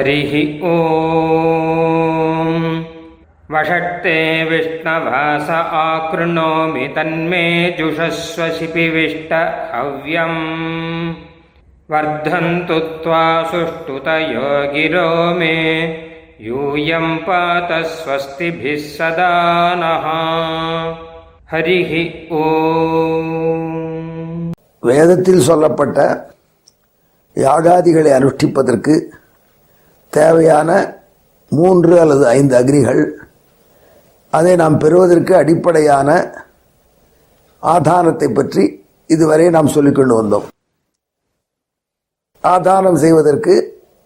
हरिः ॐ वषट्ते विष्णवास आकृणोमि तन्मे जुषस्व शिपिविष्ट हव्यम् वर्धन्तु त्वा सुष्ठुतयो गिरो मे यूयं पात स्वस्तिभिः सदा नः हरिः ॐ வேதத்தில் சொல்லப்பட்ட யாகாதிகளை அனுஷ்டிப்பதற்கு தேவையான மூன்று அல்லது ஐந்து அக்னிகள் அதை நாம் பெறுவதற்கு அடிப்படையான ஆதாரத்தை பற்றி இதுவரை நாம் சொல்லிக்கொண்டு வந்தோம். ஆதானம் செய்வதற்கு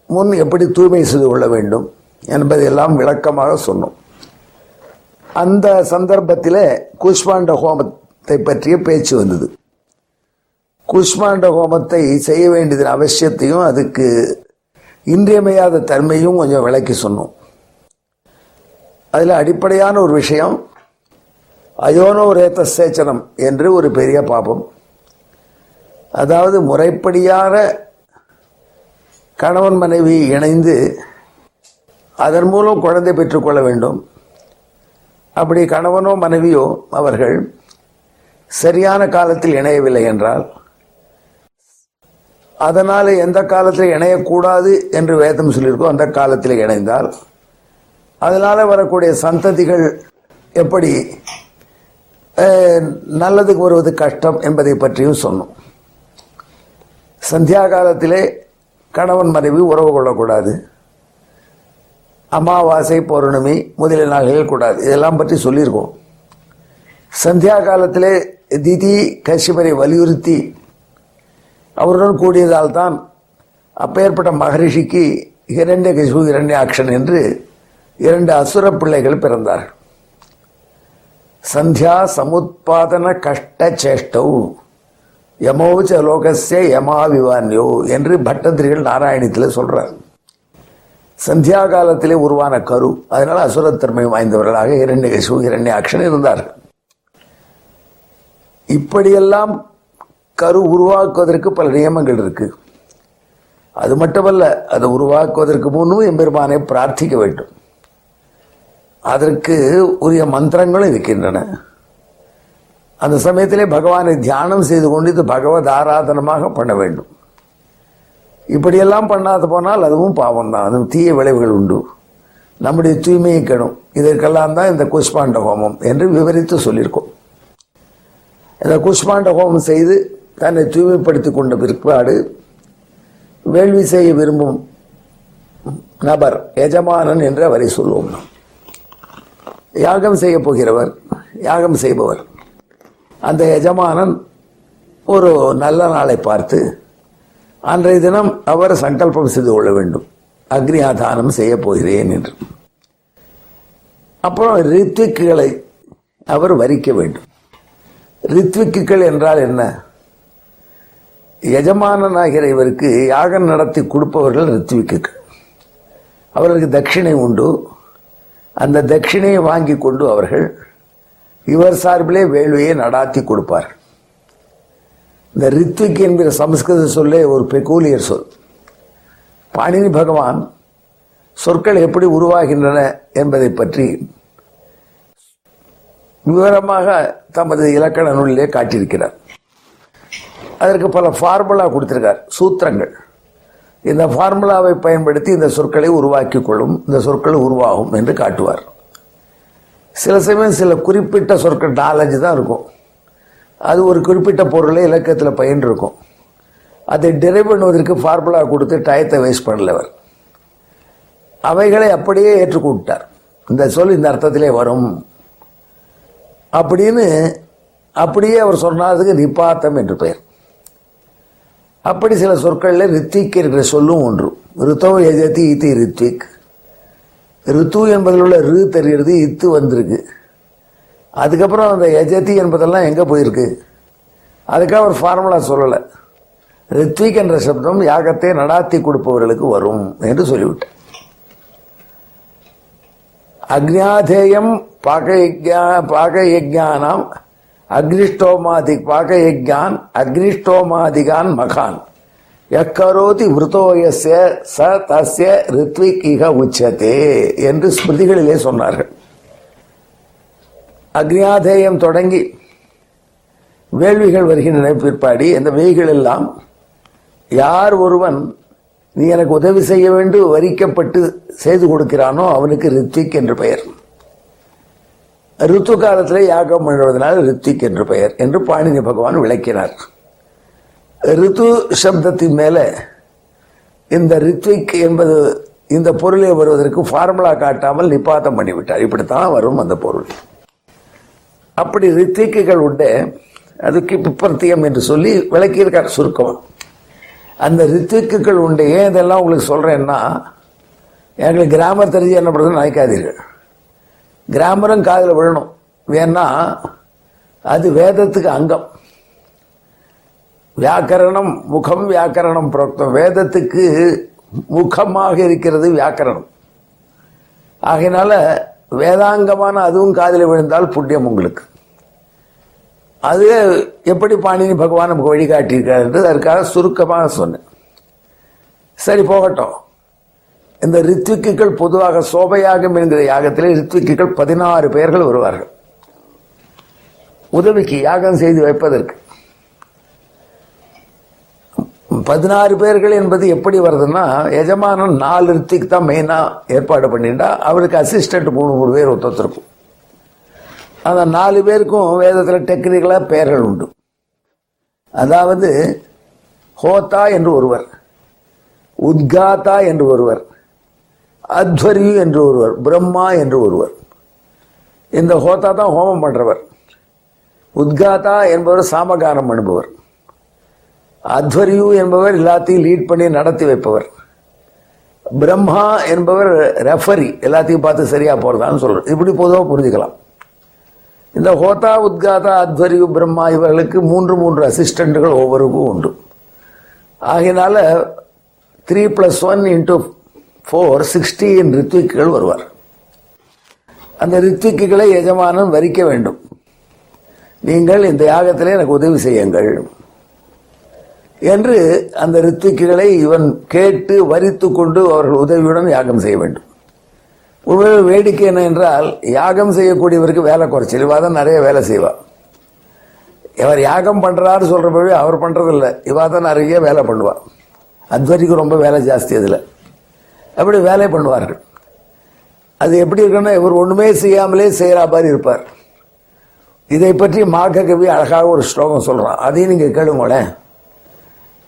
முன் எப்படி தூய்மை செய்து கொள்ள வேண்டும் என்பதையெல்லாம் விளக்கமாக சொன்னோம். அந்த சந்தர்ப்பத்தில் குஷ்மாண்ட ஹோமத்தை பற்றிய பேச்சு வந்தது. குஷ்மாண்ட ஹோமத்தை செய்ய வேண்டியதன் அவசியத்தையும் அதுக்கு இன்றியமையாத தன்மையும் கொஞ்சம் விளக்கி சொன்னோம். அதில் அடிப்படையான ஒரு விஷயம் அயோனோ ரேத்த சேச்சனம் என்று ஒரு பெரிய பாபம். அதாவது முறைப்படியான கணவன் மனைவி இணைந்து அதன் மூலம் குழந்தை பெற்றுக்கொள்ள வேண்டும். அப்படி கணவனோ மனைவியோ அவர்கள் சரியான காலத்தில் இணையவில்லை என்றால் அதனால் எந்த காலத்தில் இணையக்கூடாது என்று வேதம் சொல்லியிருக்கோ அந்த காலத்தில் இணைந்தால். அதனால் வரக்கூடிய சந்ததிகள் எப்படி நல்லதுக்கு வருவது கஷ்டம் என்பதை பற்றியும் சொன்னோம். சந்தியா காலத்திலே கணவன் மனைவி உறவு கொள்ளக்கூடாது. அமாவாசை பௌர்ணமி முதலிய நாள்கள் கூடாது. இதெல்லாம் பற்றி சொல்லியிருக்கோம். சந்தியா காலத்திலே திதி கஷ்யபரை வலியுறுத்தி அவருடன் கூடியதால் தான் அப்பேற்பட்ட மகரிஷிக்கு இரண்ய கசு இரண்யாக்ஷன் என்று இரண்டு அசுர பிள்ளைகள் பிறந்தார்கள். சந்தியா சமுத்பாதன கஷ்ட சேஷ்டௌ. யமோச்ச லோகசே யமாவிவான்யோ என்று பட்டத்திரிகள் நாராயணத்தில் சொல்றார். சந்தியா காலத்திலே உருவான கரு அதனால் அசுரத்தன்மை வாய்ந்தவர்களாக இரண்ய கசு இரண்யாக்ஷன் இருந்தார்கள். இப்படியெல்லாம் கரு உருவாக்குவதற்கு பல நியமங்கள் இருக்கு. அது மட்டுமல்ல அதை உருவாக்குவதற்கு முன்னும் எம்பெருமானை பிரார்த்திக்க வேண்டும். அதற்கு உரிய மந்திரங்களும் இருக்கின்றன. அந்த சமயத்திலே பகவானை தியானம் செய்து கொண்டு இது பகவத் ஆராதனமாக பண்ண வேண்டும். இப்படியெல்லாம் பண்ணாத போனால் அதுவும் பாவம் தான். அதுவும் தீய விளைவுகள் உண்டு. நம்முடைய தூய்மையை கெடும். இதற்கெல்லாம் தான் இந்த குஷ்பாண்ட ஹோமம் என்று விவரித்து சொல்லியிருக்கோம். இந்த குஷ்மாண்ட ஹோமம் செய்து தன்னை தூய்மைப்படுத்திக் கொண்ட பிற்பாடு வேள்வி செய்ய விரும்பும் நபர் எஜமானன் என்று அவரை சொல்லுவோம் நாம். யாகம் செய்ய போகிறவர் யாகம் செய்பவர். அந்த எஜமானன் ஒரு நல்ல நாளை பார்த்து அன்றைய தினம் அவர் சங்கல்பம் செய்து கொள்ள வேண்டும். அக்னி ஆதானம் செய்ய போகிறேன் என்று. அப்புறம் ரித்விக்குகளை அவர் வரிக்க வேண்டும். ரித்விக்குகள் என்றால் என்ன? எஜமானனாகிற இவருக்கு யாகம் நடத்தி கொடுப்பவர்கள் ரித்விக்கு அவர்களுக்கு தட்சிணை உண்டு. அந்த தட்சிணையை வாங்கி கொண்டு அவர்கள் இவர் சார்பிலே வேள்வியை நடாத்தி கொடுப்பார். இந்த ரித்விக் என்கிற சமஸ்கிருத சொல்லே ஒரு பெக்கூலியர் சொல். பாணினி பகவான் சொற்கள் எப்படி உருவாகின்றன என்பதை பற்றி விவரமாக தமது இலக்கண நூலிலே காட்டியிருக்கிறார். அதற்கு பல ஃபார்முலா கொடுத்துருக்கார். சூத்திரங்கள். இந்த ஃபார்முலாவை பயன்படுத்தி இந்த சொற்களை உருவாக்கி கொள்ளும் இந்த சொற்கள் உருவாகும் என்று காட்டுவார். சில சமயம் சில குறிப்பிட்ட சொற்கள் நாலஞ்சு தான் இருக்கும். அது ஒரு குறிப்பிட்ட பொருளை இலக்கத்தில் பயின்று இருக்கும் அதை டிரைவ் பண்ணுவதற்கு ஃபார்முலா கொடுத்து டயத்தை வேஸ்ட் பண்ணலவர். அவைகளை அப்படியே ஏற்றுக்கொண்டார் இந்த சொல் இந்த அர்த்தத்திலே வரும். அப்படின்னு அப்படியே அவர் சொன்னதுக்கு நிப்பாத்தம் என்று பெயர். அப்படி சில சொற்களில் ரித்விக் என்ற சொல்லும் ஒன்று. ரித்தோ எஜதி இத்தி ரித்விக். ரித்து என்பதில் உள்ள ரு தெரிகிறது இத்து வந்திருக்கு. அதுக்கப்புறம் அந்த எஜதி என்பதெல்லாம் எங்கே போயிருக்கு? அதுக்காக ஒரு ஃபார்முலா சொல்லலை. ரித்விக் என்ற சப்தம் யாகத்தை நடாத்தி கொடுப்பவர்களுக்கு வரும் என்று சொல்லிவிட்டேன். அக்ஞாதேயம் பாக பாகயஜானாம் அக்னிஷ்டோமாதி பாகயஜான் அக்னிஷ்டோமாதிகான் மகான். எக்கரோதி விருத்தோயஸ்ய ச தஸ்ய ரித்விக் இக உச்சதே என்று ஸ்மிருதிகளிலே சொன்னார்கள். அக்னியாதேயம் தொடங்கி வேள்விகள் வருகின்றன பிற்பாடி. அந்த வேய்கள் எல்லாம் யார் ஒருவன் நீ எனக்கு உதவி செய்ய வேண்டும் வரிக்கப்பட்டு செய்து கொடுக்கிறானோ அவனுக்கு ரித்விக் என்று பெயர். ரித்து காலத்தில் யாகம் பண்ணுவதனால் ரித்திக் என்று பெயர் என்று பாணினி பகவான் விளக்கினார். ரித்து சப்தத்தின் மேலே இந்த ரித்விக் என்பது இந்த பொருளை வருவதற்கு ஃபார்முலா காட்டாமல் நிப்பாத்தம் பண்ணிவிட்டார். இப்படித்தான் வரும் அந்த பொருள். அப்படி ரித்விக்குகள் உண்டு அதுக்கு பிப்பர்த்தியம் என்று சொல்லி விளக்கியிருக்கார் சுருக்கம். அந்த ரித்விக்குகள் உண்டு ஏன் இதெல்லாம் உங்களுக்கு சொல்கிறேன்னா எங்களுக்கு கிராமம் தெரிஞ்சு என்ன பண்ணுறதுன்னு நினைக்காதீர்கள். கிராமரம் காதில் விழணும். வேணா அது வேதத்துக்கு அங்கம். வியாக்கரணம் முகம் வியாக்கரணம் புரோக்தம் வேதத்துக்கு முகமாக இருக்கிறது வியாக்கரணம். ஆகையினால வேதாங்கமான அதுவும் காதில் விழுந்தால் புண்ணியம் உங்களுக்கு. அது எப்படி பாணினி பகவான் நமக்கு வழிகாட்டியிருக்காரு என்று அதற்காக சுருக்கமாக சொன்னேன். சரி போகட்டும். இந்த ரித்விக்குகள் பொதுவாக சோபயாகம் என்கிற யாகத்திலே ரித்விக்குகள் பதினாறு பேர்கள் வருவார்கள். உதவிக்கு யாகம் செய்து வைப்பதற்கு. பதினாறு பேர்கள் என்பது எப்படி வருதுன்னா எஜமானன் நாலு ரித்திக்கு தான் மெயினாக ஏற்பாடு பண்ணிட்டா அவருக்கு அசிஸ்டன்ட் மூணு மூணு பேர் ஒருத்தருக்கும் அந்த நாலு பேருக்கும் வேதத்தில் டெக்னிக்கலாக பெயர்கள் உண்டு. அதாவது ஹோத்தா என்று ஒருவர் உத்காத்தா என்று ஒருவர் அத்வரியு என்று ஒருவர் பிரம்மா என்று ஒருவர். இந்த ஹோத்தா தான் ஹோமம் பண்றவர். உத்காதா என்பவர் சாமகானம் அனுபவர். அத்வரியு என்பவர் எல்லாத்தையும் லீட் பண்ணி நடத்தி வைப்பவர். பிரம்மா என்பவர் ரெஃபரி எல்லாத்தையும் பார்த்து சரியா போறதான்னு சொல்றார். இப்படி பொதுவாக புரிஞ்சுக்கலாம். இந்த ஹோதா உத்காதா அத்வரியு பிரம்மா இவர்களுக்கு மூன்று மூன்று அசிஸ்டண்ட்டுகள் ஒவ்வொருக்கும் உண்டு. ஆகையினால three plus one into four sixteen ரித்விக்குகள் வருவார். அந்த ரித்விக்குகளை எஜமானன் வரிக்க வேண்டும். நீங்கள் இந்த யாகத்திலே எனக்கு உதவி செய்யுங்கள். என்று அந்த ரித்விக்குகளை இவன் கேட்டு வரித்து கொண்டு அவர்கள் உதவியுடன் யாகம் செய்ய வேண்டும். உண்மையில் வேடிக்கை என்ன என்றால் யாகம் செய்யக்கூடியவருக்கு வேலை குறைச்சல் இவா தான் நிறைய வேலை செய்வா. இவர் யாகம் பண்றாரு சொல்றபோது அவர் பண்ணுறதில்ல இவா தான் நிறைய வேலை பண்ணுவா. அத்வரிக்கு ரொம்ப வேலை ஜாஸ்தி அதில். அப்படி வேலை பண்ணுவார்கள். அது எப்படி இருக்குன்னா இவர் ஒன்றுமே செய்யாமலே செய்கிற மாதிரி இருப்பார். இதை பற்றி மார்க்க கவி அழகாக ஒரு ஸ்லோகம் சொல்கிறான் அதையும் நீங்கள் கேளுங்களேன்.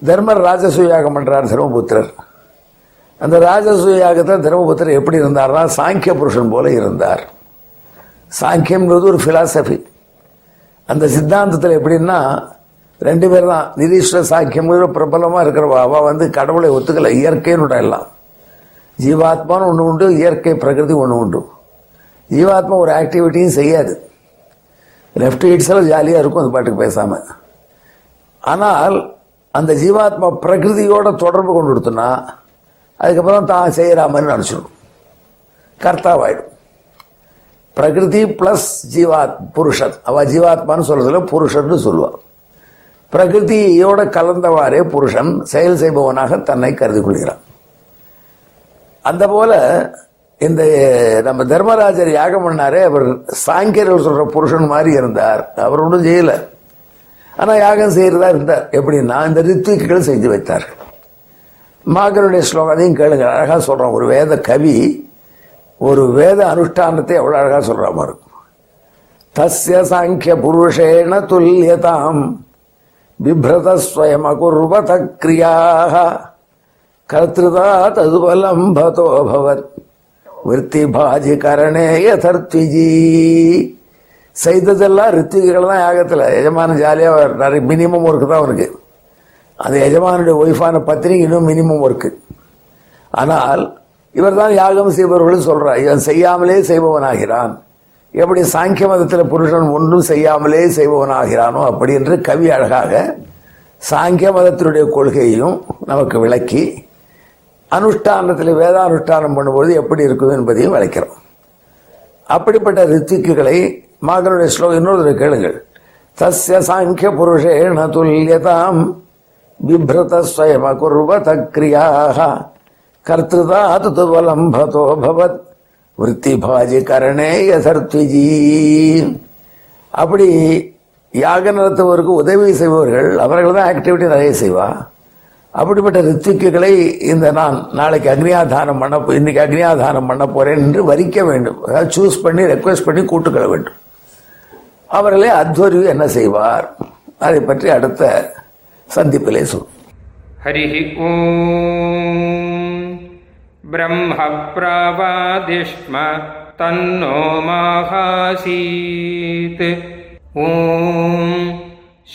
தர்மர் ராஜசூயாகம் பண்ணுறார் தர்மபுத்திரர். அந்த ராஜசூயாகத்தில் தர்மபுத்திரர் எப்படி இருந்தார்னா சாங்கிய புருஷன் போல இருந்தார். சாங்கியம்ன்றது ஒரு ஃபிலாசபி அந்த சித்தாந்தத்தில் எப்படின்னா ரெண்டு பேர் தான் நிரீஸ்வர சாக்கியம்ங்கிற பிரபலமாக இருக்கிறவா அவள் வந்து கடவுளை ஒத்துக்கலை இயற்கையினுடைய எல்லாம் ஜீவாத்மான்னு ஒன்று உண்டு இயற்கை பிரகிருதி ஒன்று உண்டு. ஜீவாத்மா ஒரு ஆக்டிவிட்டியும் செய்யாது. லெஃப்ட் ஹீட்ஸ் ஜாலியாக இருக்கும் அது பாட்டுக்கு பேசாமல் ஆனால் அந்த ஜீவாத்மா பிரகிருதியோட தொடர்பு கொண்டு கொடுத்தோன்னா அதுக்கப்புறம் தான் செய்கிற மாதிரி நினச்சிடும். கர்த்தாவாயிடும். பிரகிருதி பிளஸ் ஜீவாத் புருஷன். அவள் ஜீவாத்மான்னு சொல்கிறதுல புருஷன்னு சொல்லுவாள் பிரகிருதியோட கலந்தவாறே புருஷன் செயல் செய்பவனாக தன்னை கருதி கொள்கிறான். அந்த போல இந்த நம்ம தர்மராஜர் யாகம் பண்ணாரே அவர் சாங்கியர்கள் சொல்ற புருஷன் மாதிரி இருந்தார். அவர் ஒன்றும் செய்யல. ஆனா யாகம் செய்யறதா இருந்தார். எப்படின்னா இந்த ரித்விக்குகள் செஞ்சு வைத்தார்கள். மாகருடைய ஸ்லோகத்தையும் கேளுங்க. அழகா சொல்றான். ஒரு வேத கவி ஒரு வேத அனுஷ்டானத்தை எவ்வளவு அழகா சொல்ற மாதிரி இருக்கும் தஸ்ய சாங்கிய புருஷேன துல்லியதாம் பிப்ரத ஸ்வயம் அகுர்வத கிரியாக கர்த்திருதா ததுபலம் பதோ பவத் பாஜி கரணே யதர்த்விஜி செய்ததெல்லாம் ரித்திகள் தான் யாகத்தில் எஜமானன் ஜாலியாக நிறைய மினிமம் ஒர்க்கு தான் அவனுக்கு. அந்த எஜமானுடைய ஒய்ஃபான பத்திரிக்கை இன்னும் மினிமம் ஒர்க்கு ஆனால் இவர் தான் யாகம் செய்பவர்கள் சொல்கிறார் இவன் செய்யாமலே செய்பவனாகிறான். எப்படி சாங்கிய மதத்தில் புருஷன் ஒன்றும் செய்யாமலே செய்பவனாகிறானோ அப்படி என்று கவி அழகாக சாங்கிய மதத்தினுடைய கொள்கையையும் நமக்கு விளக்கி அனுஷ்டானத்தில் வேதானுஷ்டானம் பண்ணும்போது எப்படி இருக்குது என்பதையும் விளக்கிறோம். அப்படிப்பட்ட ரித்திக்குகளை மாகனுடைய ஸ்லோகம் இன்னொரு கேளுங்கள். தஸ்ய சாங்கிய புருஷேண துல்லியதாம் விபிரதஸ்வயமகுர்வத கிரியாக கர்த்திருதா துவலம்பதோ பவத் விற்த்திபாஜி கரணே யசர்த்விஜி அப்படி யாக நடத்துவருக்கு உதவி செய்பவர்கள் அவர்கள் தான் ஆக்டிவிட்டி நிறைய செய்வா. அப்படிப்பட்ட ரித்துக்குகளை இந்த நான் நாளைக்கு அக்னியாதாரம் பண்ண இன்னைக்கு அக்னியாதானம் பண்ண போறேன் என்று வரிக்க வேண்டும். அதாவது சூஸ் பண்ணி ரெக்வஸ்ட் பண்ணி கூட்டுக்கொள்ள வேண்டும். அவர்களே அத்வரிவு என்ன செய்வார்? அதை பற்றி அடுத்த சந்திப்பிலே சொல் ஹரி ஓம். பிரம்ம பிரபாதிஷ்ம தன்னோ மகாசீத். ஓம்.